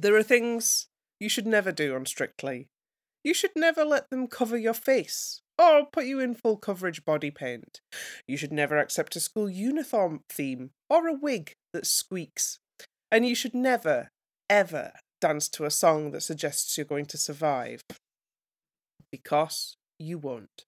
There are things you should never do on Strictly. You should never let them cover your face or put you in full coverage body paint. You should never accept a school uniform theme or a wig that squeaks. And you should never, ever dance to a song that suggests you're going to survive. Because you won't.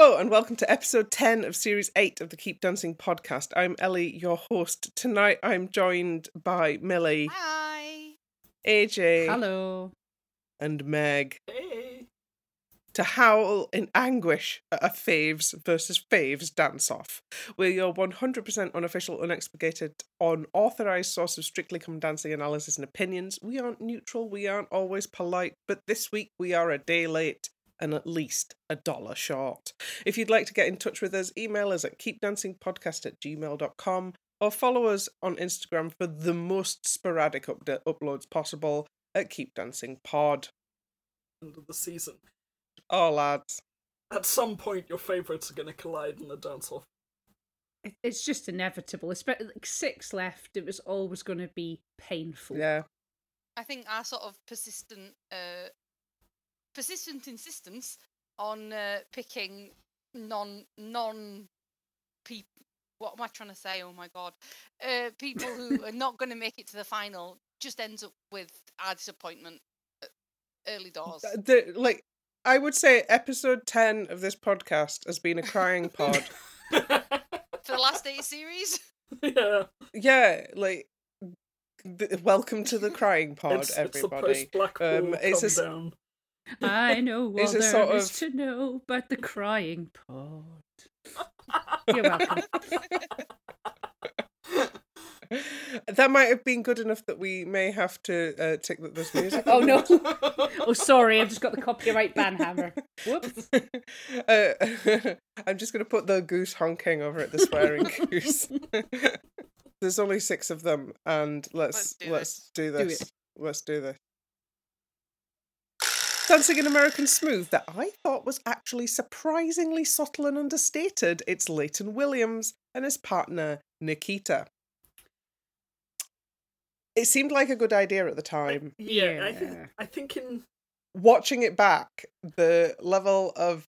Hello and welcome to episode 10 of series 8 of the Keep Dancing podcast. I'm Ellie, your host. Tonight I'm joined by Millie, Hi. AJ, Hello. and Meg Hey. to howl in anguish at a Faves versus Faves dance off. We're your 100% unofficial, unexpurgated, unauthorized source of strictly come dancing analysis and opinions. We aren't neutral, we aren't always polite, but this week we are a day late and at least a dollar short. If you'd like to get in touch with us, email us at keepdancingpodcast at gmail.com or follow us on Instagram for the most sporadic upda- uploads possible at Keep Dancing Pod. End of the season. Oh, lads. At some point, your favourites are going to collide in the dance off. It's just inevitable. Especially like six left. It was always going to be painful. Yeah. I think our sort of persistent, uh, persistent insistence on uh, picking non non people. What am I trying to say? Oh my god! Uh, people who are not going to make it to the final just ends up with our disappointment early doors. Uh, The, like, I would say episode 10 of this podcast has been a crying pod. For the last eight series, yeah. yeah, like, th- welcome to the crying pod, it's, it's the everybody. post Black Um, Hole it's come a s- down. I know all It's a there sort is of- to know about the crying pod. You're welcome. that might have been good enough that we may have to uh, tick that there's music. Oh no. Oh, sorry. I've just got the copyright ban hammer. Whoops. uh, I'm just going to put the goose honking over at the swearing goose. There's only six of them, and let's Let's let's do do Do this. it. Let's do this. Dancing in American Smooth that I thought was actually surprisingly subtle and understated. It's Layton Williams and his partner Nikita. It seemed like a good idea at the time. Yeah, I think I think in watching it back, the level of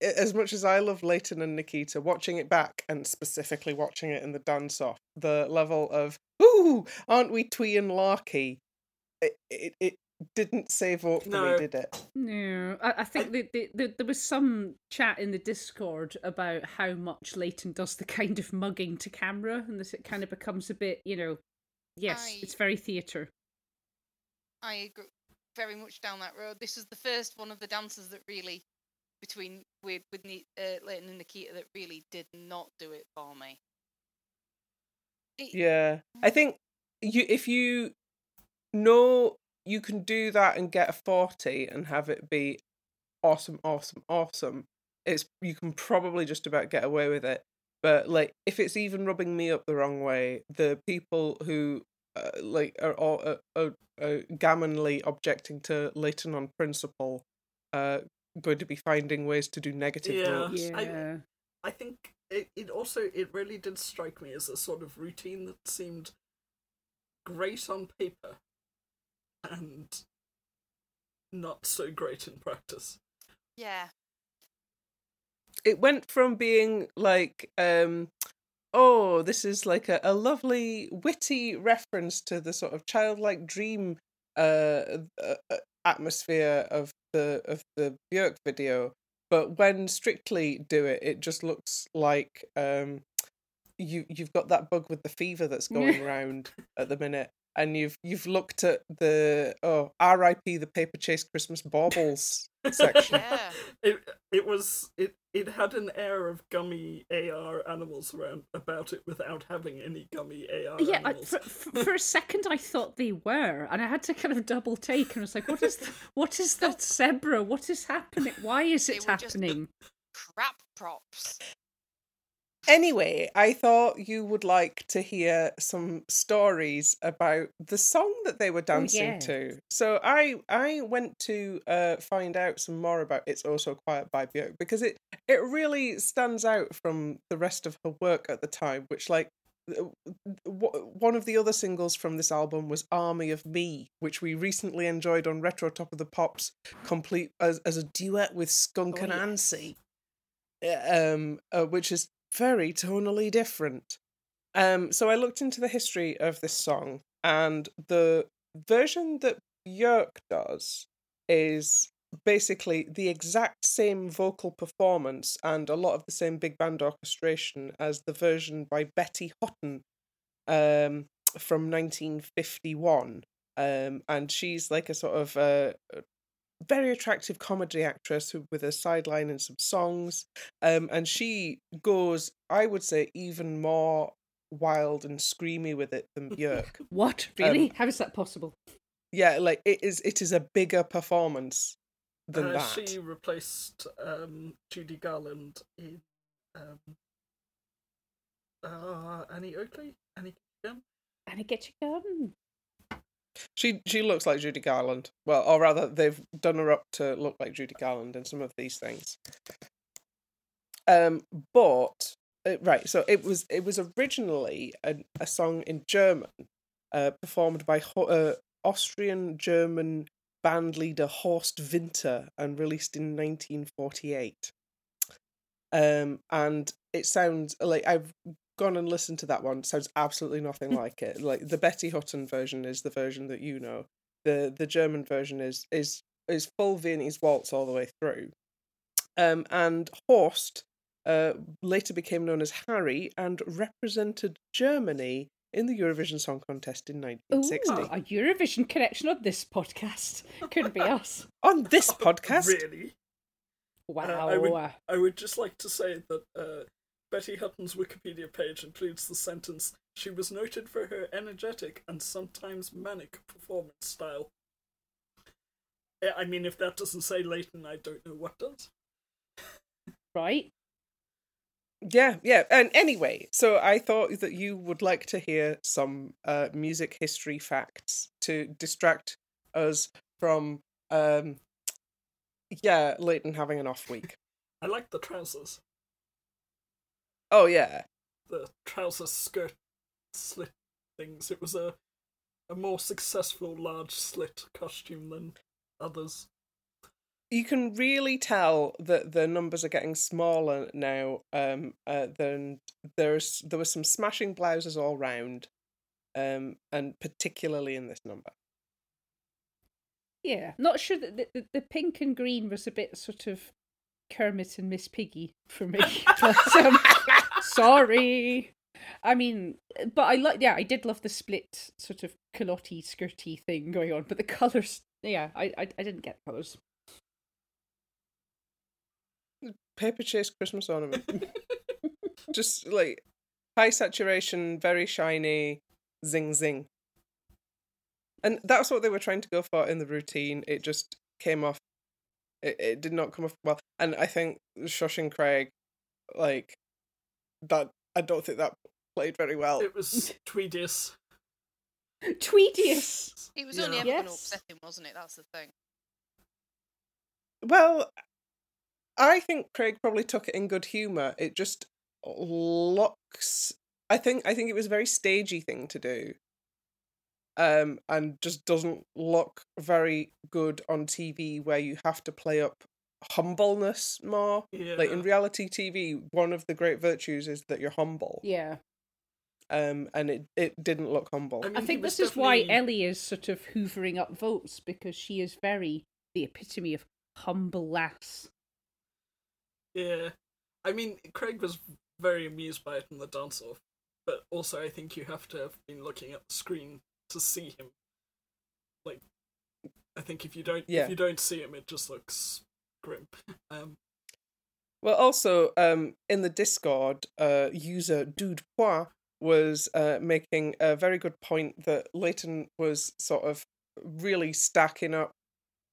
as much as I love Layton and Nikita, watching it back and specifically watching it in the dance off, the level of ooh, aren't we twee and larky? It it, it didn't save up for No. me, did it? No, I, I think that the, the, there was some chat in the Discord about how much Layton does the kind of mugging to camera, and this it kind of becomes a bit, you know, yes, I- it's very theatre. I agree very much down that road. This was the first one of the dancers that really, between with with Ni- uh, Leighton and Nikita, that really did not do it for me. It- Yeah, I think you if you know you can do that and get a forty and have it be awesome, awesome, awesome. It's you can probably just about get away with it. But like, if it's even rubbing me up the wrong way, the people who uh, like are all uh, uh, uh, gammonly objecting to Layton on principle, uh, going to be finding ways to do negative Yeah. jokes. I- Yeah. I think it, it also it really did strike me as a sort of routine that seemed great on paper and not so great in practice. yeah, it went from being like um oh this is like a, a lovely witty reference to the sort of childlike dream uh, uh uh, atmosphere of the of the Björk video but when strictly do it it just looks like um you you've got that bug with the fever that's going around at the minute and you've you've looked at the oh RIP the Paperchase Christmas baubles section yeah. It it was it it had an air of gummy AR animals around about it without having any gummy AR Yeah, I, animals. for, for for a second I thought they were, and I had to kind of double take, and I was like, "What is th- what is that zebra? What is happening? Why is it were just- happening?" Crap props. Anyway, I thought you would like to hear some stories about the song that they were dancing yeah. to. So I I went to uh, find out some more about "It's Also So Quiet" by Björk because it it really stands out from the rest of her work at the time, which like uh, w- one of the other singles from this album was "Army of Me," which we recently enjoyed on Retro Top of the Pops, complete as as a duet with Skunk Oh, and yes. Ansi um, uh, which is very tonally different. Um, so I looked into the history of this song, and the version that Björk does is basically the exact same vocal performance and a lot of the same big band orchestration as the version by Betty Hutton um, from 1951. Um, and she's like a sort of uh, very attractive comedy actress with a sideline in some songs. Um, and she goes, I would say, even more wild and screamy with it than Björk. What? Um, Really? How is that possible? yeah, like it is. It is a bigger performance than Uh, that. She replaced um, Judy Garland in um, uh, Annie Oakley. Annie Kim. And I get you gun. She she looks like Judy Garland. Well, or rather, they've done her up to look like Judy Garland in some of these things. Um, but uh, right, so it was it was originally a, a song in German, uh, performed by Ho- uh, Austrian German band leader Horst Winter and released in nineteen forty eight. Um, and it sounds like I've gone and listened to that one. It sounds absolutely nothing like it. Like the Betty Hutton version is the version that you know. The the German version is is is full Viennese waltz all the way through. Um, and Horst uh, later became known as Harry and represented Germany in the Eurovision Song Contest in Ooh, 1960. a Eurovision connection on this podcast. Couldn't be us. On this podcast, Really? Wow. I would- I would just like to say that uh, Betty Hutton's Wikipedia page includes the sentence She was noted for her energetic and sometimes manic performance style. I mean, if that doesn't say Layton, I don't know what does. right? Yeah, yeah. And anyway, so I thought that you would like to hear some uh, music history facts to distract us from, um, yeah, Layton having an off week. I like the trousers. Oh yeah, The trouser skirt slit things. It was a a more successful large slit costume than others. you can really tell that the numbers are getting smaller now. Um, uh, then there's there were some smashing blouses all round, um, and particularly in this number. Yeah. Not sure that the, the, the pink and green was a bit sort of Kermit and Miss Piggy for me. but, um, sorry. I mean, but I like, yeah, I did love the split sort of culotte skirty thing going on, but the colours, yeah, I, I, I didn't get the colours. Paperchase Christmas ornament, just like high saturation, very shiny, zing zing. And that's what they were trying to go for in the routine. It just came off. It, it did not come off well, and I think Shush and Craig, like that. I don't think that played very well. It was Tweedious. Tweedious! It was Yeah. only ever going to Yes. upset him, wasn't it? That's the thing. Well, I think Craig probably took it in good humor. It just looks. I think. I think it was a very stagey thing to do. Um, and just doesn't look very good on TV, where you have to play up humbleness more. Yeah. Like in reality TV, one of the great virtues is that you're humble. Yeah. Um, and it it didn't look humble. I mean, I think was this is why Ellie is sort of hoovering up votes because she is very the epitome of humble lass. Yeah. I mean, Craig was very amused by it in the dance off, but also I think you have to have been looking at the screen to see him. Like, I think if you don't, Yeah. if you don't see him, it just looks grim. Um, Well, also, um, in the Discord, uh, user Dude Pois was uh, making a very good point that Layton was sort of really stacking up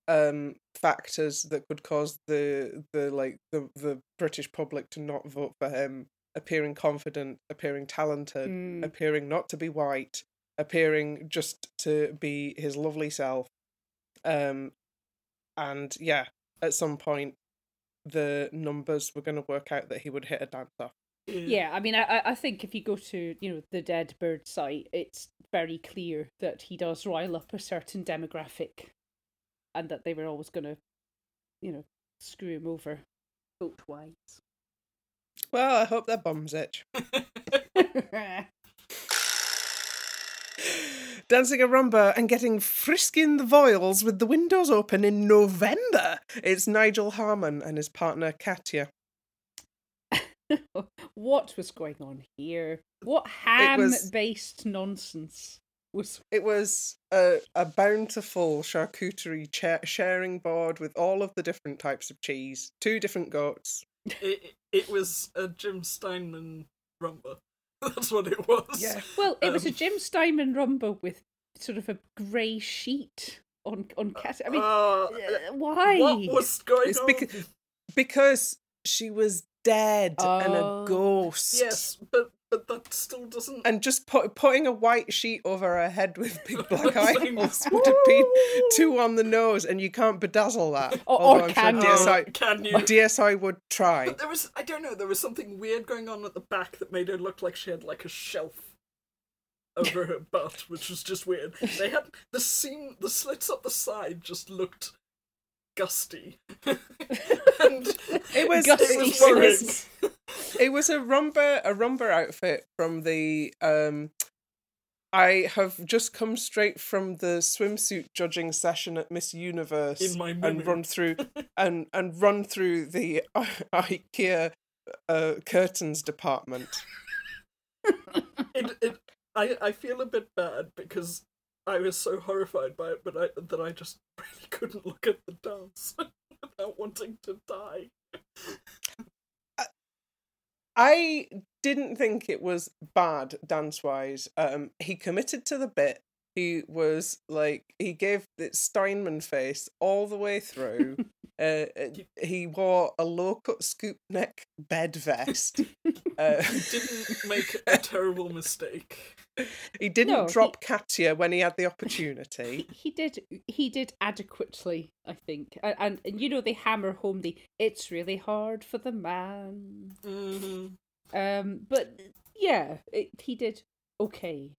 um, factors that could cause the the like the the British public to not vote for him appearing confident, appearing talented, Mm. appearing not to be white, appearing just to be his lovely self. Um, and yeah, at some point, the numbers were going to work out that he would hit a dance off. Yeah, I mean, I I- I think if you go to you know the Dead Bird site, it's very clear that he does rile up a certain demographic, and that they were always going to, you know, screw him over, vote wise. Well, I hope their bums itch. Dancing a rumba and getting frisky in the voiles with the windows open in November. It's Nigel Harman and his partner Katya. what was going on here? What ham-based nonsense was? It was a, a bountiful charcuterie cha- sharing board with all of the different types of cheese, two different goats. It, it was a Jim Steinman rumba. That's what it was. Yeah. Well, it was a Um, Jim Steinman rumba with sort of a grey sheet on on cat. I mean, Uh, uh, why? what was going It's on? because- Because she was dead and Oh. a ghost. Yes, but but that still doesn't. And just put, putting a white sheet over her head with big black eyes would have been too on the nose, and you can't bedazzle that. Or- or Although I'm can sure you? DSI, can you? DSI would try. But there was I don't know, there was something weird going on at the back that made her look like she had like a shelf over her butt, which was just weird. They had the seam the slits up the side just looked gusty. and It was, Gusty it was, slits. It was a rumba a rumba outfit from the um I have just come straight from the swimsuit judging session at Miss Universe In my and run through and and run through the IKEA uh, curtains department. it, it I, I feel a bit bad because I was so horrified by it, but I that I just really couldn't look at the dance without wanting to die. I didn't think it was bad dance wise. Um, he committed to the bit. He was like he gave the Steinman face all the way through. uh, he wore a low cut scoop neck bed vest. Uh, He didn't make a terrible mistake. he didn't No, he- drop Katya when he had the opportunity. he did he did adequately, I think, and, and and you know they hammer home the it's really hard for the man. Mhm. Um, but yeah, it, he did okay.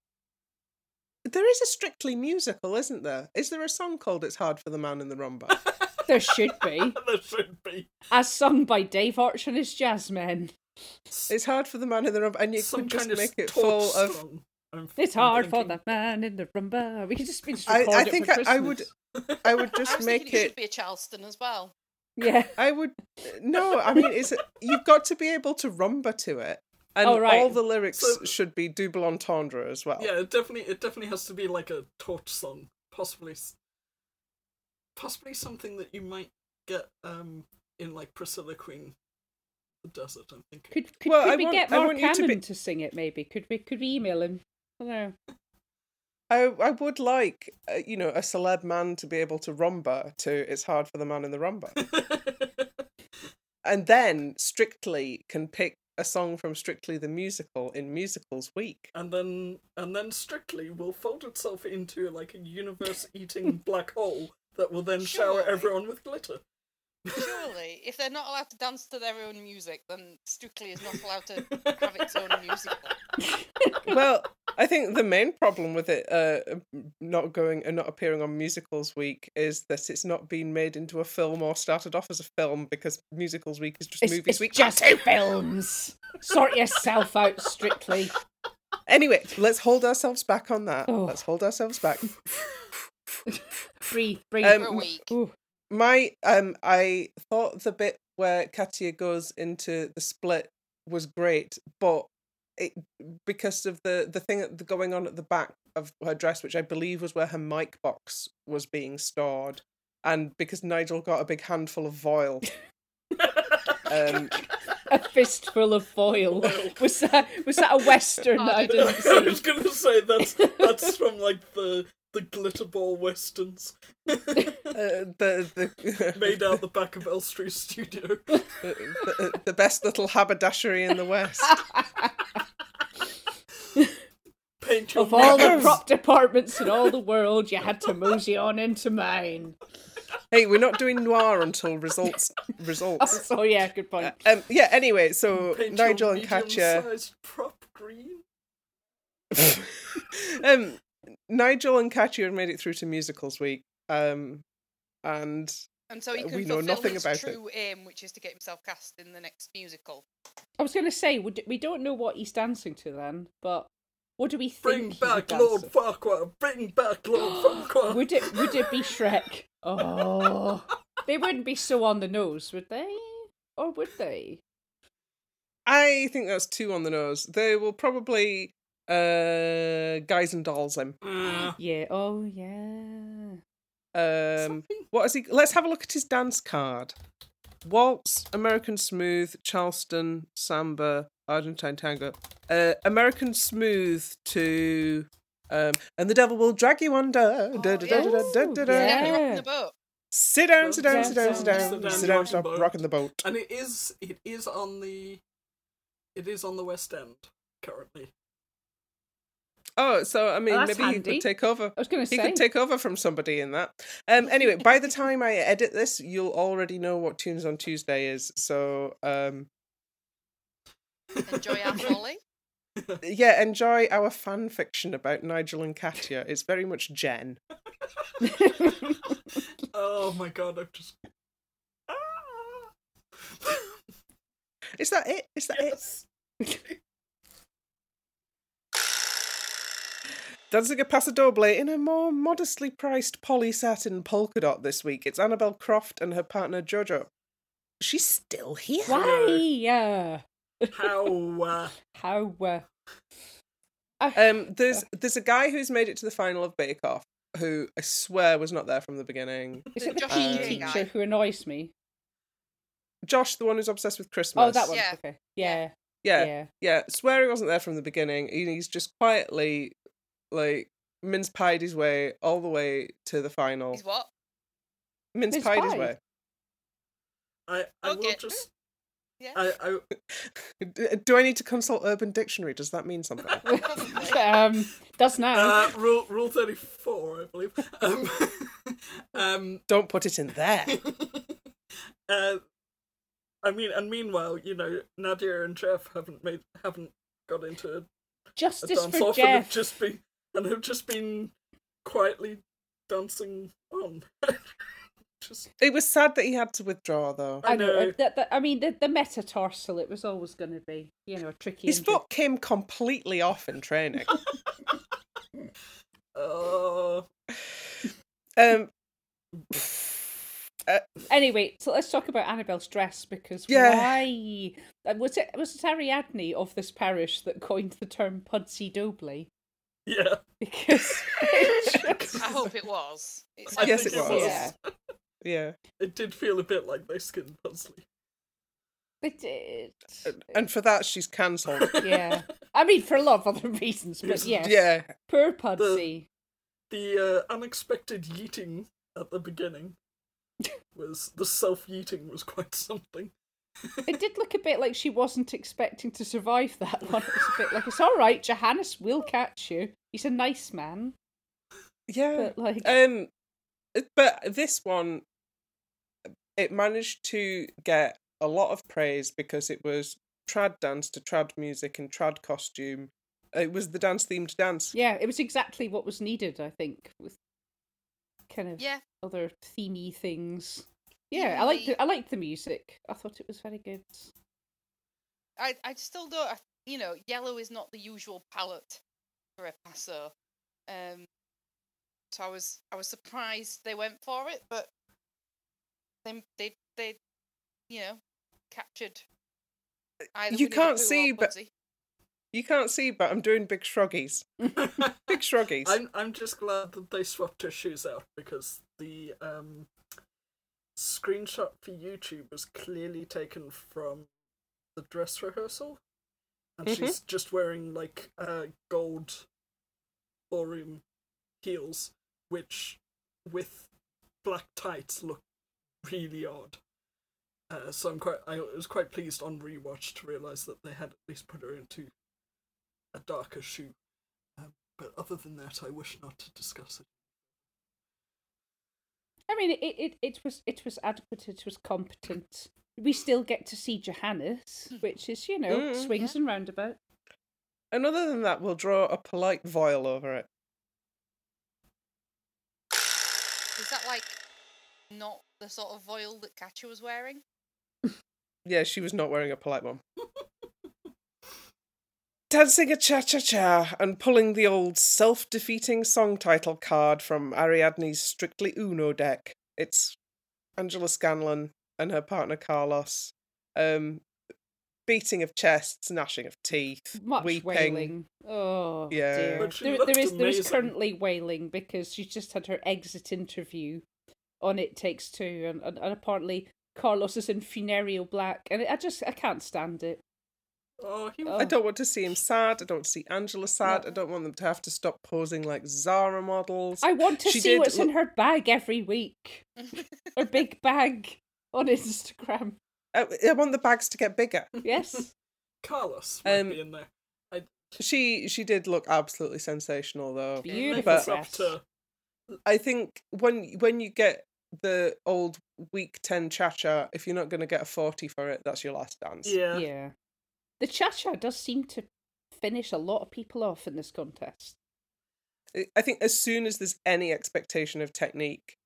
There is a strictly musical, isn't there? Is there a song called "It's Hard for the Man in the Rumba"? There should be, there should be as sung by Dave Arch and his jazzmen. It's hard for the man in the rumba, and you some could just kind of make it torch full of. I'm- It's I'm hard for the man in the rumba. We could just, we just I- record I it think for I- I would- I would I just was make it it should be a Charleston as well. Yeah. I would no. I mean, is it? You've got to be able to rumba to it, and Oh, right. all the lyrics So- should be double entendre as well. Yeah, it definitely it definitely has to be like a torch song, possibly possibly something that you might get um in like Priscilla Queen the desert, I'm thinking. Could could, Well, could I we want- get I Mark want you to be- to sing it? Maybe could we could we email him? I don't know. I I would like uh, you know a celeb man to be able to rumba to "It's Hard for the Man in the Rumba," and then Strictly can pick a song from Strictly the musical in Musicals Week. and then and then Strictly will fold itself into like a universe eating black hole that will then shower everyone with glitter. Surely, if they're not allowed to dance to their own music, then Strictly is not allowed to have its own musical. well, I think the main problem with it uh, not going and not appearing on Musicals Week is that it's not been made into a film or started off as a film because Musicals Week is just It's, Movies it's Week. just two films. Sort yourself out strictly. Anyway, let's hold ourselves back on that. Oh. Let's hold ourselves back. Breathe, breathe. Um, For a week. Ooh. My um, I thought the bit where Katya goes into the split was great, but it because of the the thing that- going on at the back of her dress, which I believe was where her mic box was being stored, and because Nigel got a big handful of foil. um, a fistful of foil. Was that was that a western that I didn't I was gonna say that's that's from like the the glitter ball westerns Uh, the the made out the back of Elstree Studio. the, the, the best little haberdashery in the West. Paint your of all the prop departments in all the world, you had to mosey on into mine. Hey, we're not doing noir until results results. Oh yeah, good point. Um, yeah. Anyway, so Paint your Nigel and Katya. medium-sized prop green. um, Nigel and Katya have made it through to musicals week. Um, and And so he Uh, can we know nothing his about it. true aim, which is to get himself cast in the next musical. I was going to say we don't know what he's dancing to then, but what do we think? Bring he back Lord dance Farquhar. Bring back Lord Farquhar. Would it would it be Shrek? Oh, they wouldn't be so on the nose, would they? Or would they? I think that's two on the nose. They will probably uh guys and dolls him. Uh, Yeah. Oh yeah. Um, what is he? Let's have a look at his dance card. Waltz, American Smooth, Charleston, Samba, Argentine Tango. Uh, American Smooth to, um, and the devil will drag you under. Da, da, da, da, da, da, da. yeah. Rocking the boat. Sit down, sit down, sit down, sit Sit down, down, sit down, stop rocking the boat. and it is it is on the it is on the West End currently. Oh, so I mean, Oh, that's maybe he could take over. I was going to say He could take over from somebody in that. Um. Anyway, by the time I edit this, you'll already know what Tunes on Tuesday is. So, um, Enjoy our folly. yeah, enjoy our fan fiction about Nigel and Katya. It's very much Jen. Oh my god, I've just Ah! Is that it? Is that it? Dancing a Paso Doble in a more modestly priced poly satin polka dot this week. It's Annabel Croft and her partner Jojo. She's still here. Why? Yeah. How uh, How? Uh... Um, there's there's a guy who's made it to the final of Bake Off who I swear was not there from the beginning. Is it the Josh PE teacher guy. who annoys me? Josh, the one who's obsessed with Christmas. Oh, that one. Yeah. Okay. Yeah. Yeah, Yeah. yeah. Swear he wasn't there from the beginning. and He's just quietly like mince pied his way all the way to the final. He's what? Mince Mince pied his way. I I will Okay. just Yeah. I, I D- Do I need to consult Urban Dictionary? Does that mean something? Probably. um, does now. uh, rule rule thirty four I believe. Um, um Don't put it in there. uh, I mean, and meanwhile, you know, Nadiya and Geoff haven't made haven't got into a Justice dance for off and have just been and have just been quietly dancing on. just It was sad that he had to withdraw, though. I I know. know. uh, that- that- I mean, the, the metatarsal, it was always going to be, you know, a tricky. His injury. foot came completely off in training. uh, Um, Anyway, so let's talk about Annabelle's dress because Yeah. why uh, was it was it Ariadne of this parish that coined the term pudsey doble? Yeah. Because I hope it was. It I Yes, sounds it think was. Yeah. yeah, It did feel a bit like they skinned Pudsey. they did. and for that she's cancelled. Yeah, I mean for a lot of other reasons, but yes, Yeah, poor pudsey. The uh, unexpected yeeting at the beginning was the self yeeting was quite something. It did look a bit like she wasn't expecting to survive that one. It was a bit like it's all right, Johannes will catch you. He's a nice man, yeah. but like Um, but this one, it managed to get a lot of praise because it was trad dance to trad music and trad costume. It was the dance themed dance. yeah, it was exactly what was needed. I think with kind of Yeah. other themey things. Yeah, I liked The- the, I liked the music. I thought it was very good. I, I still don't. I, you know, yellow is not the usual palette for a paso. Um, so I was I was surprised they went for it, but they they they, you know, captured. Either You Winnie can't see, but- You can't see, but I'm doing big shruggies. Big shruggies. I'm I'm just glad that they swapped her shoes out because the um screenshot for YouTube was clearly taken from the dress rehearsal, and Mhm. she's just wearing like uh, gold ballroom heels, which with black tights look really odd. Uh, so I'm quite I was quite pleased on rewatch to realise that they had at least put her into a darker shoe. Um, but other than that, I wish not to discuss it. I mean, it, it it was it was adequate. It was competent. We still get to see Johannes, which is you know Mm, swings and roundabouts. And other than that, we'll draw a polite voile over it. Is that like not the sort of voile that Katya was wearing? Yeah, she was not wearing a polite one. Dancing a cha cha cha and pulling the old self defeating song title card from Ariadne's Strictly Uno deck. It's Angela Scanlon and her partner Carlos. Um, beating of chests, gnashing of teeth, Much weeping. wailing. Oh Yeah. dear. There, looked there is there is currently wailing because she's just had her exit interview on It Takes Two, and, and, and apparently Carlos is in funereal black, and I just I can't stand it. Oh, he Oh. I don't want to see him sad. I don't want to see Angela sad. No. I don't want them to have to stop posing like Zara models. I want to She see did what's in her bag every week. Her big bag on Instagram. I, I want the bags to get bigger. Yes. Carlos might Um, be in there. I She she did look absolutely sensational though. Beautiful But- to I think when when you get the old week ten cha cha, if you're not going to get a forty for it, that's your last dance. yeah. Yeah. The cha cha does seem to finish a lot of people off in this contest. I- I think as soon as there's any expectation of technique,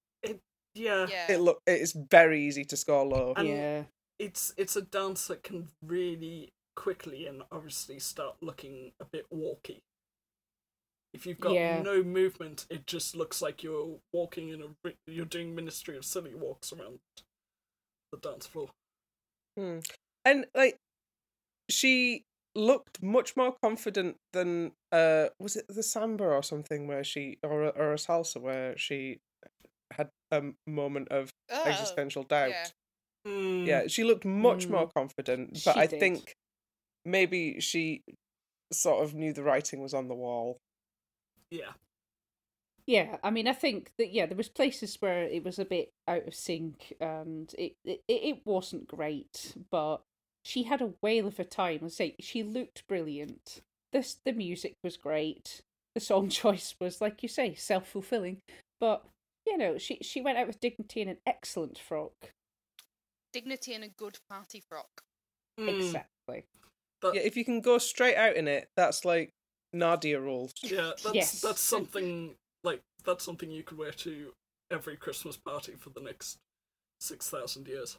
yeah, yeah. it look it is very easy to score low. And- yeah. It's it's a dance that can really quickly and obviously start looking a bit walky. If you've got Yeah. no movement, it just looks like you're walking in a you're doing Ministry of Silly walks around the dance floor. Hmm. And like she looked much more confident than uh was it the samba or something where she or a, or a salsa where she had a moment of Oh, existential doubt. yeah. Hmm. Yeah, she looked much Mm. more confident, but She I did. think maybe she sort of knew the writing was on the wall. Yeah. Yeah, I mean, I think that yeah, there was places where it was a bit out of sync, and it it, it wasn't great. But she had a whale of a time. I say she looked brilliant. This the music was great. The song choice was like you say, self fulfilling. But you know, she she went out with dignity in an excellent frock. Dignity and a good party frock. Hmm. Exactly. That- Yeah, if you can go straight out in it, that's like Nadiya rules. Yeah, that's Yes. that's something like that's something you could wear to every Christmas party for the next six thousand years.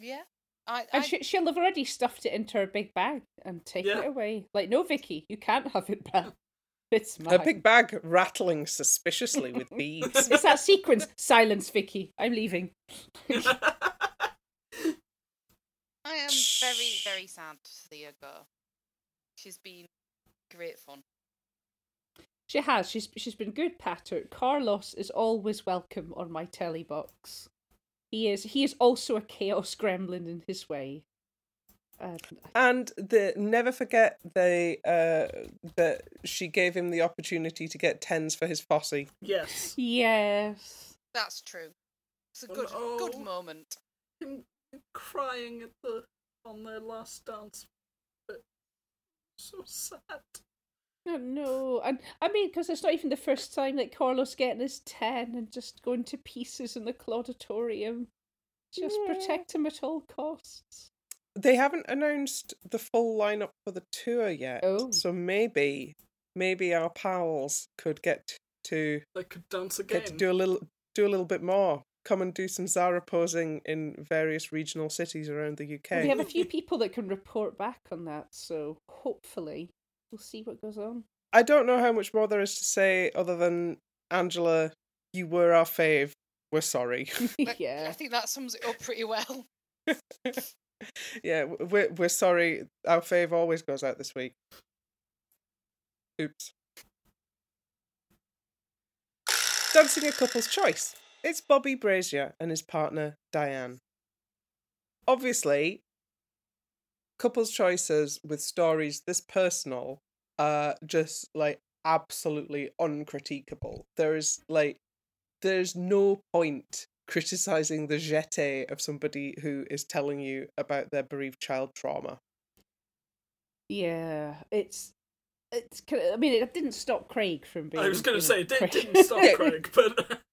Yeah. I, I And she, she'll have already stuffed it into her big bag and taken Yeah. it away. Like, no, Vicky, you can't have it back. It's Her big bag rattling suspiciously with beads. It's that sequence. Silence, Vicky. I'm leaving. I am very, very sad to see her go. She's been great fun. She has. She's she's been good, Patter. Carlos is always welcome on my telly box. He is. He is also a chaos gremlin in his way. Um, And the never forget they uh that she gave him the opportunity to get tens for his posse. yes. yes. That's true. It's a Oh, good, good moment. Him crying at the on their last dance. But so sad. Oh no! And I mean, because it's not even the first time that Carlos getting his ten and just going to pieces in the Clauditorium. Just Yeah. protect him at all costs. They haven't announced the full lineup for the tour yet. Oh. So maybe maybe our pals could get to They could dance again. get to do a little do a little bit more. Come and do some Zara posing in various regional cities around the UK. We have a few people that can report back on that, so hopefully we'll see what goes on. I don't know how much more there is to say other than Angela, you were our fave. We're sorry. yeah, I think that sums it up pretty well. yeah, we're we're sorry. Our fave always goes out this week. Oops. Dancing a couple's choice. It's Bobby Brazier and his partner Dianne. Obviously, couples choices with stories this personal are just like absolutely uncritiquable. There is like there's no point criticizing the jeté of somebody who is telling you about their bereaved child trauma. Yeah, it's it's. I mean, it didn't stop Craig from being. I was going to say, it did, didn't stop Craig, but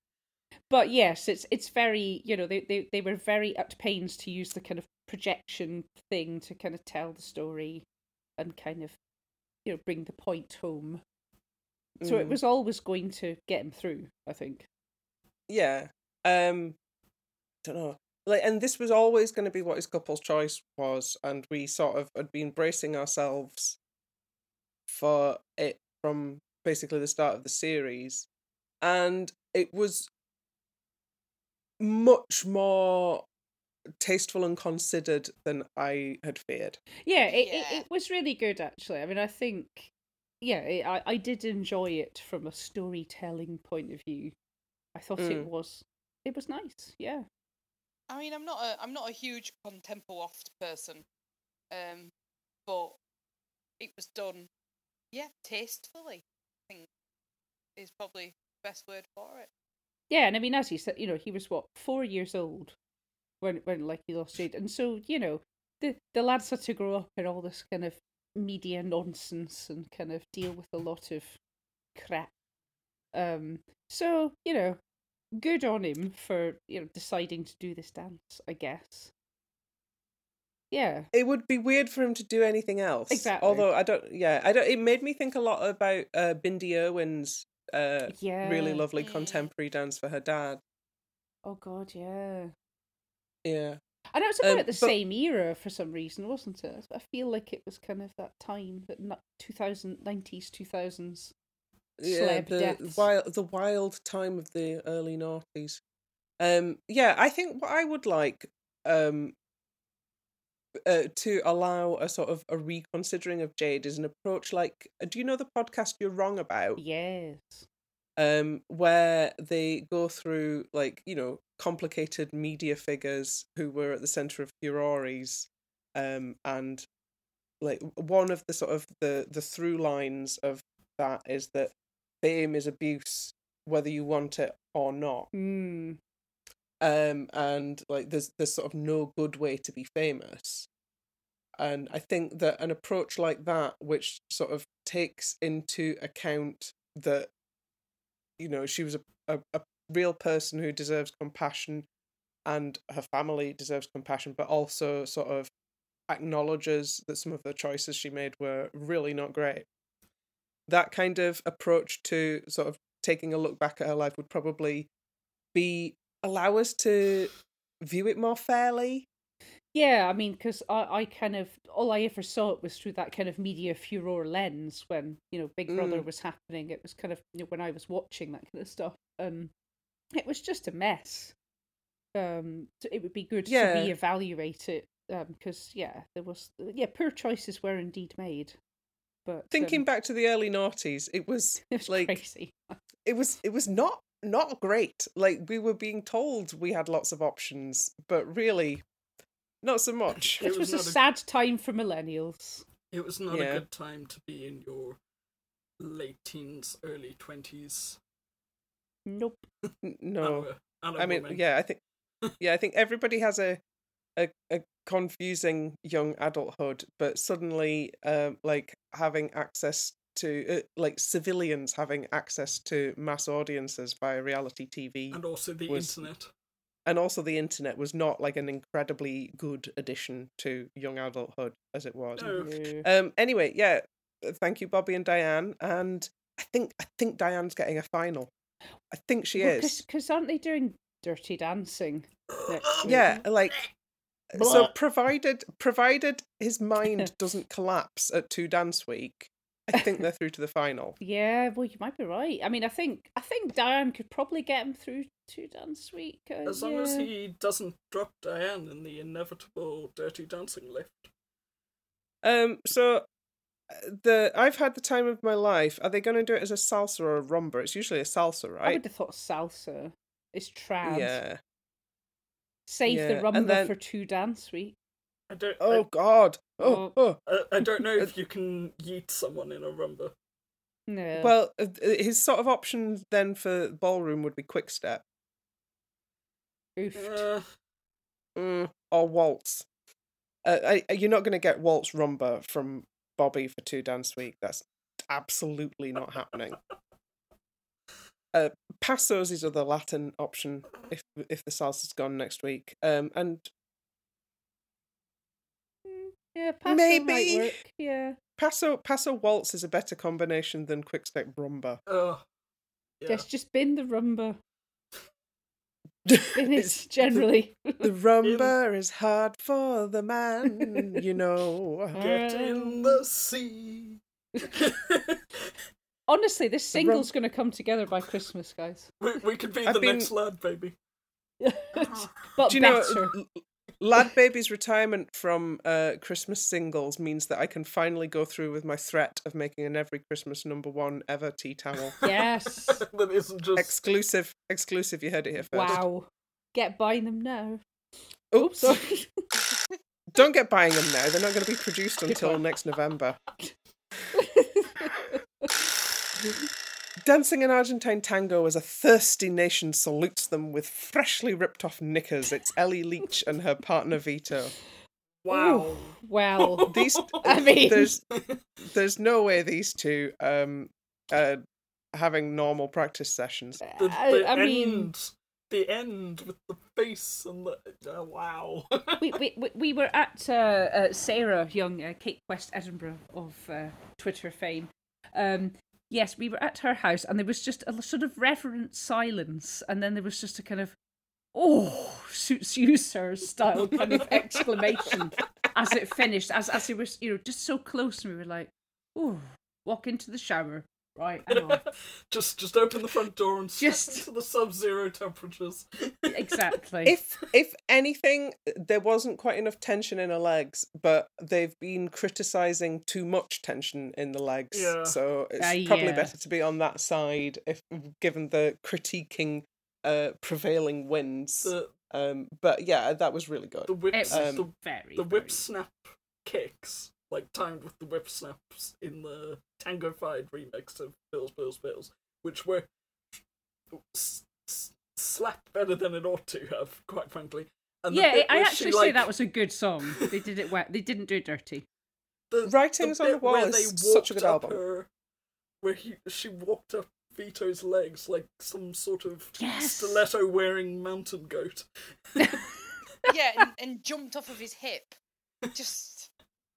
but yes, it's it's very you know they, they they were very at pains to use the kind of projection thing to kind of tell the story and kind of you know bring the point home. So it Mm. was always going to get him through. I think. Yeah. Um don't know. Like and this was always going to be what his couple's choice was and we sort of had been bracing ourselves for it from basically the start of the series and it was much more tasteful and considered than I had feared. Yeah, it, it, Yeah. it was really good actually. I mean, I think yeah, it, I I did enjoy it from a storytelling point of view. I thought it Mm. was it was nice. Yeah. I mean, I'm not a I'm not a huge contempo oft person, um, but it was done, yeah, tastefully. I think is probably the best word for it. Yeah, and I mean, as he said, you know, he was what four years old when when like he lost Jade, and so you know, the the lads had to grow up in all this kind of media nonsense and kind of deal with a lot of crap. Um, so you know, good on him for you know deciding to do this dance. I guess. Yeah. It would be weird for him to do anything else. Exactly. Although I don't yeah, I don't it made me think a lot about uh Bindi Irwin's uh Yeah. really lovely contemporary dance for her dad. Oh God, yeah. Yeah. And it was about Um, the but- same era for some reason, wasn't it? I feel like it was kind of that time, that nu- 2000, 90s, 2000s. yeah, the deaths. wild the wild time of the early noughties. Um, yeah, I think what I would like um uh, to allow a sort of a reconsidering of Jade is an approach like uh, do you know the podcast You're Wrong About? Yes. Um, where they go through like you know complicated media figures who were at the center of furores, um, and like one of the sort of the the through lines of that is that fame is abuse whether you want it or not Mm. Um and like there's there's sort of no good way to be famous. And i think that an approach like that which sort of takes into account that you know she was a, a, a real person who deserves compassion and her family deserves compassion but also sort of acknowledges that some of the choices she made were really not great. That kind of approach to sort of taking a look back at her life would probably be allow us to view it more fairly. Yeah, I mean, because I, I kind of, all I ever saw it was through that kind of media furor lens when, you know, Big Brother Mm. was happening. It was kind of, you know, when I was watching that kind of stuff. and it was just a mess. Um, so it would be good Yeah. to reevaluate it. Um, because yeah, there was, yeah, poor choices were indeed made. But Thinking um, back to the early noughties, it was it was like crazy. it was it was not not great. Like we were being told we had lots of options, but really not so much. It It was was a not a- sad time for millennials. it was not Yeah. a good time to be in your late teens, early twenties. Nope. No. and a I mean, yeah, I think yeah, I think everybody has a a, a confusing young adulthood, but suddenly um like having access to uh, like civilians having access to mass audiences via reality TV and also the was- internet. and also the internet was not like an incredibly good addition to young adulthood as it was. No. No. Um anyway, yeah, uh, thank you Bobby and Dianne and I think I think Dianne's getting a final. I think she is. Because aren't they doing Dirty Dancing? Yeah, like so provided provided his mind doesn't collapse at two dance week, I think they're through to the final. Yeah, well, you might be right. I mean, I think I think Dianne could probably get him through to Dance Week. Uh, As long as he doesn't drop Dianne in the inevitable Dirty Dancing lift. Um so uh, the I've had the time of my life. Are they going to do it as a salsa or a rumba? It's usually a salsa, right? I would have thought salsa. It's trad. Yeah. Save the rumba then- for two Dance Week. I don't. Oh God. Oh, Oh. I, I, I don't know if you can yeet someone in a rumba. No. Well, uh, uh, his sort of option then for ballroom would be quick step Oof. Uh, mm, or waltz. Uh, I, I- you're not going to get waltz rumba from Bobby for two dance week. That's absolutely not happening. Uh, Paso's is other Latin option if if the salsa's gone next week. Um, and yeah, Paso maybe. might work. Yeah. Paso Paso waltz is a better combination than Quickstep rumba. uh, yeah. Just just bin the rumba. Bin It's- it generally. The rumba is hard for the man, you know. Get in the sea. Honestly, this The rum- single's going to come together by Christmas, guys. we, we could be I've the been- next lad, baby. but Do you know, better. L- LadBaby's retirement from uh, Christmas singles means that I can finally go through with my threat of making an every Christmas number one ever tea towel. yes. that isn't just. exclusive, exclusive. You heard it here first. Wow. Get buying them now. Oops! Sorry. Don't get buying them now. They're not going to be produced until next November. Dancing an Argentine tango as a thirsty nation salutes them with freshly ripped off knickers. It's Ellie Leach and her partner Vito. wow. Ooh, well, These I mean, there's there's no way these two um uh having normal practice sessions. The, I, the I end. mean, The end with the face and the. Uh, wow. we, we, we- we were at uh, uh, Sarah Young, uh, Kate West Edinburgh of uh, Twitter fame. Um, yes, we were at her house, and there was just a sort of reverent silence, and then there was just a kind of "oh, suits you, sir" style kind of exclamation as it finished, as as it was, you know, just so close, and we were like, "Oh, walk into the shower." Right, hang on. just just open the front door and Just- into the sub-zero temperatures. exactly. If if anything, there wasn't quite enough tension in her legs, but they've been criticizing too much tension in the legs. Yeah. So it's Ah, probably yeah. better to be on that side if given the critiquing uh prevailing winds. the Um but yeah, that was really good. the whip Um, the, very the whip very- snap kicks like timed with the whip snaps in the Tango Fied remix of Bills Bills Bills, which were s- s- slapped better than it ought to have, quite frankly. And Yeah, I actually she, say like, that was a good song. They did it well. They didn't do it dirty. the, Writings the on the Wall where is they such a walked good up album. Her, where he she walked up Vito's legs like some sort of Yes. stiletto wearing mountain goat. yeah, and, and jumped off of his hip. Just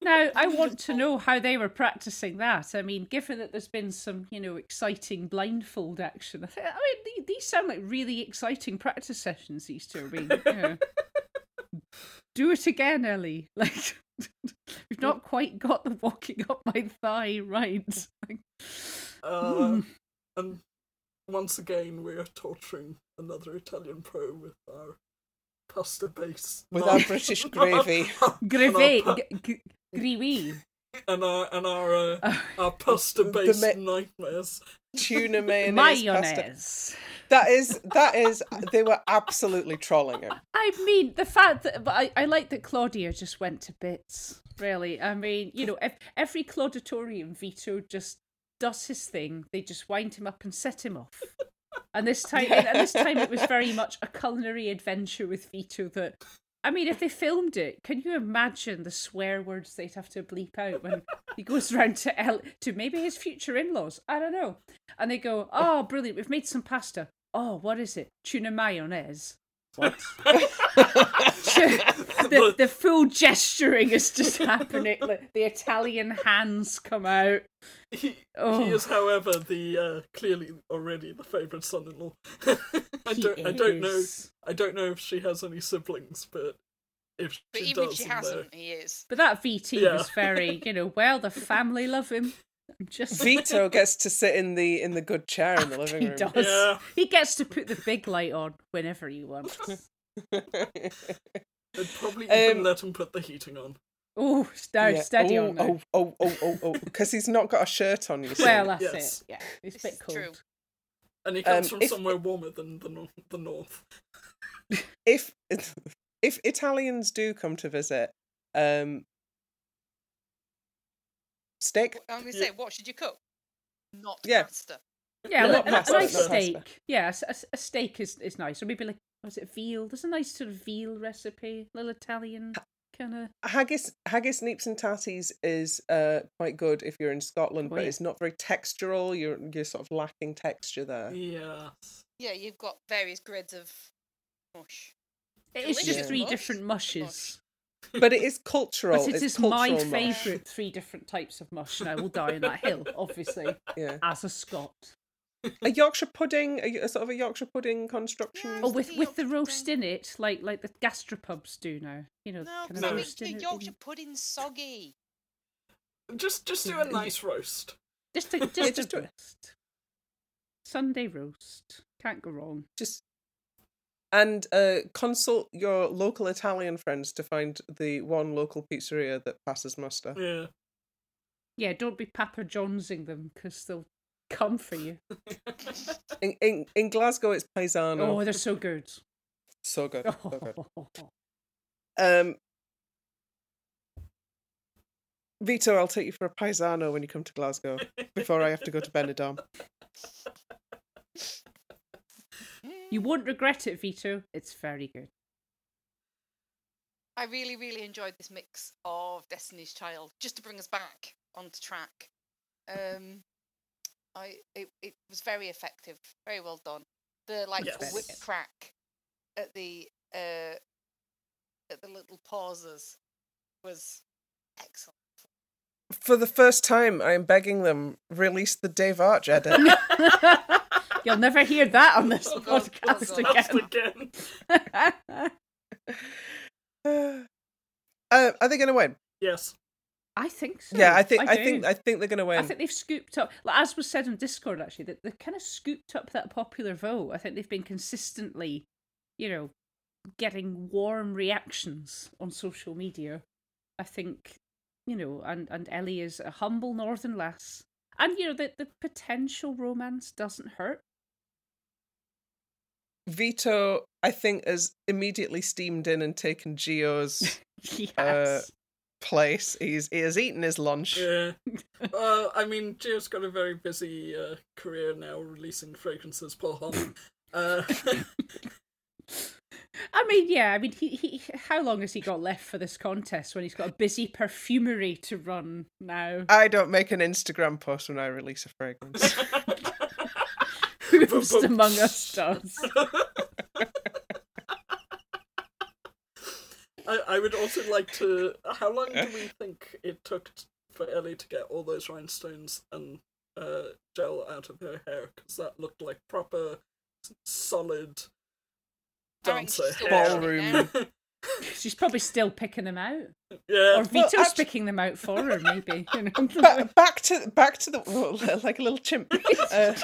Now, I want to know how they were practicing that. I mean, given that there's been some, you know, exciting blindfold action, I, think, I mean, the- these sound like really exciting practice sessions. These two, I mean, you know. do it again, Ellie. Like, we've not quite got the walking up my thigh right. Uh, hmm. And once again, we are torturing another Italian pro with our pasta base. With our British gravy. Greve, and our, g- g- gravy. and our and our, uh, Uh, our pasta based ma- nightmares. Tuna mayonnaise. pasta. That is that is they were absolutely trolling him. I mean, the fact that but I, I like that Claudia just went to bits. Really, I mean, you know, if every Clauditorium Vito just does his thing, they just wind him up and set him off. And this time, and this time, it was very much a culinary adventure with Vito. That, I mean, if they filmed it, can you imagine the swear words they'd have to bleep out when he goes round to El to maybe his future in-laws? I don't know. And they go, "Oh, brilliant! We've made some pasta. Oh, what is it? Tuna mayonnaise." What? the, the full gesturing is just happening. Like, the Italian hands come out. He, Oh. he is, however, the uh, clearly already the favourite son-in-law. I He don't, I don't know. I don't know if she has any siblings, but if but she even does, if she hasn't, he is. But that VT Yeah. was very, you know, well, the family love him. I'm just Vito gets to sit in the in the good chair in the living room. he room. does. Yeah. He gets to put the big light on whenever he wants. they'd probably even Um, let him put the heating on. Oh, no, Yeah. steady oh, on now. Oh, oh, oh, oh, oh, because he's not got a shirt on. You see. well, that's Yes. it. Yeah, it's a bit cold. true. And he comes Um, from if- somewhere warmer than the, the north. if if Italians do come to visit, um, steak. I'm gonna Yeah. say, what should you cook? not Yeah. pasta. Yeah, Not a, a nice not pasta. steak. Yeah, a, steak is, is nice. Or maybe like, was it veal? There's a nice sort of veal recipe, little Italian kind of. Haggis, haggis, neeps, and tatties is uh, quite good if you're in Scotland, Oh, but yeah. it's not very textural. You're you're sort of lacking texture there. Yes. Yeah, you've got various grids of mush. It's just Delicious three mush. different mushes. But it is cultural. But it it's is my cultural mush. favourite three different types of mush, and I will die on that hill, obviously, Yeah, as a Scot. a Yorkshire pudding, a, a sort of a Yorkshire pudding construction. Yeah, Oh, with the with the roast pudding. in it, like like the gastropubs do now. You know, No, kind because of I roast make in the it. Yorkshire pudding soggy. Just just do a mm. nice roast. Just a, just, Yeah, a just do it. roast. Sunday roast. Can't go wrong. Just and uh, consult your local Italian friends to find the one local pizzeria that passes muster. Yeah. Yeah, don't be Papa Johnsing them because they'll come for you. In in, in Glasgow, it's Paisano. Oh, they're so good. so good, so good. Um, Vito, I'll take you for a paisano when you come to Glasgow before I have to go to Benidorm. You won't regret it, Vito. It's very good. I really, really enjoyed this mix of Destiny's Child. Just to bring us back onto track, um, I it, it was very effective, very well done. The like Yes. whip crack at the uh at the little pauses was excellent. For the first time, I am begging them release the Dave Arch edit. You'll never hear that on this Oh God, oh podcast again. again. uh, are they going to win? Yes. I think so. yeah, I think I, do. think I think they're going to win. I think they've scooped up, like, as was said on Discord, actually, that they've kind of scooped up that popular vote. I think they've been consistently, you know, getting warm reactions on social media. I think, you know, and, and Ellie is a humble northern lass. And, you know, the, the potential romance doesn't hurt. Vito, I think, has immediately steamed in and taken Geo's yes. place. He's he has eaten his lunch. Yeah. uh, I mean, Geo's got a very busy uh, career now, releasing fragrances. Paul Hom. Uh, I mean, yeah, I mean, he, he, how long has he got left for this contest when he's got a busy perfumery to run now? I don't make an Instagram post when I release a fragrance. Who's among us does? I, I would also like to. How long do we think it took for Ellie to get all those rhinestones and uh, gel out of her hair? Because that looked like proper solid I reckon dancer she's still hair. washing it now. Ballroom. She's probably still picking them out, yeah. or Vito's actu- picking them out for her. Maybe you know. Ba- back to back to the well, like a little chimp. Uh,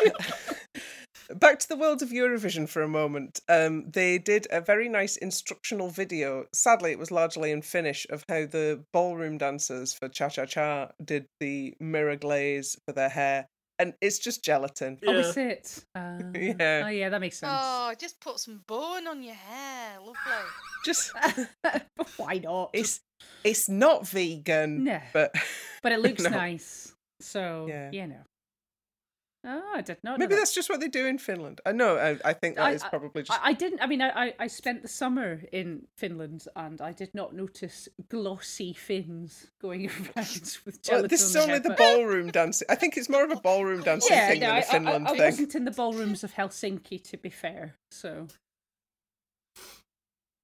back to the world of Eurovision for a moment. Um, they did a very nice instructional video. Sadly, it was largely in Finnish of how the ballroom dancers for Cha Cha Cha did the mirror glaze for their hair, and it's just gelatin. Oh, Yeah. is it? Uh, Yeah. Oh, yeah, that makes sense. Oh, just put some bone on your hair. Lovely. Just why not? it's it's not vegan, No. but But it looks No. nice. So Yeah. you know. Oh, I did not. maybe know that. that's just what they do in Finland. I know. I, I think that I- is probably just. I, I didn't. I mean, I, I I spent the summer in Finland, and I did not notice glossy fins going around with Well, gelatin. this is their only head, the but- ballroom dancing. I think it's more of a ballroom dancing Yeah, thing no, than I, a Finland I, I thing. wasn't in the ballrooms of Helsinki, to be fair. So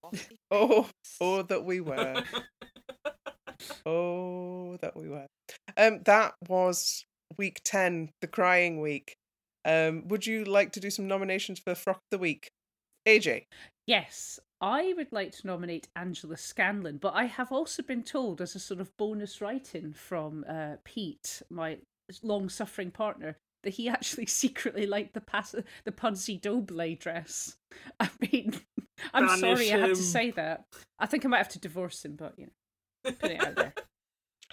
Oh, oh, that we were. oh, that we were. Um, that was week ten, the crying week. Um, would you like to do some nominations for Frock of the Week? AJ. yes, I would like to nominate Angela Scanlon, but I have also been told, as a sort of bonus writing from uh, Pete, my long-suffering partner, that he actually secretly liked the pass- the Pudsey Doble dress. I mean, I'm Banish sorry I had to say that. I think I might have to divorce him, but you know, put it out there.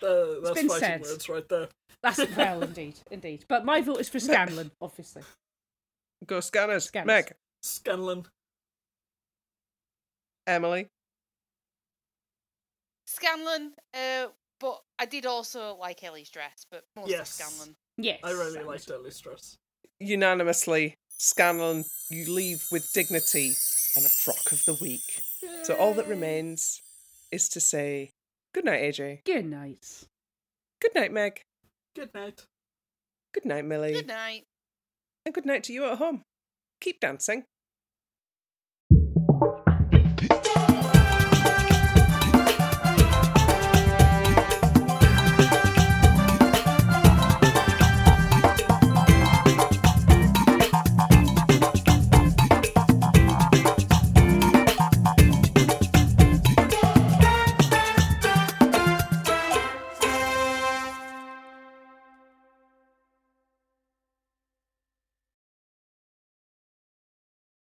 Uh, that's been fighting said. words right there. That's well, indeed, indeed. But my vote is for Scanlon, obviously. Go scanners. Scanners. Meg. Scanlon. Emily. Scanlon, uh, but I did also like Ellie's dress, but mostly Yes. Scanlon. Yes. I really and- liked Early Stress. Unanimously, Scanlon, you leave with dignity and a frock of the week. So all that remains is to say good night, AJ. Good night. Good night, Meg. Good night. Good night, Milly. Good night. And good night to you at home. Keep dancing.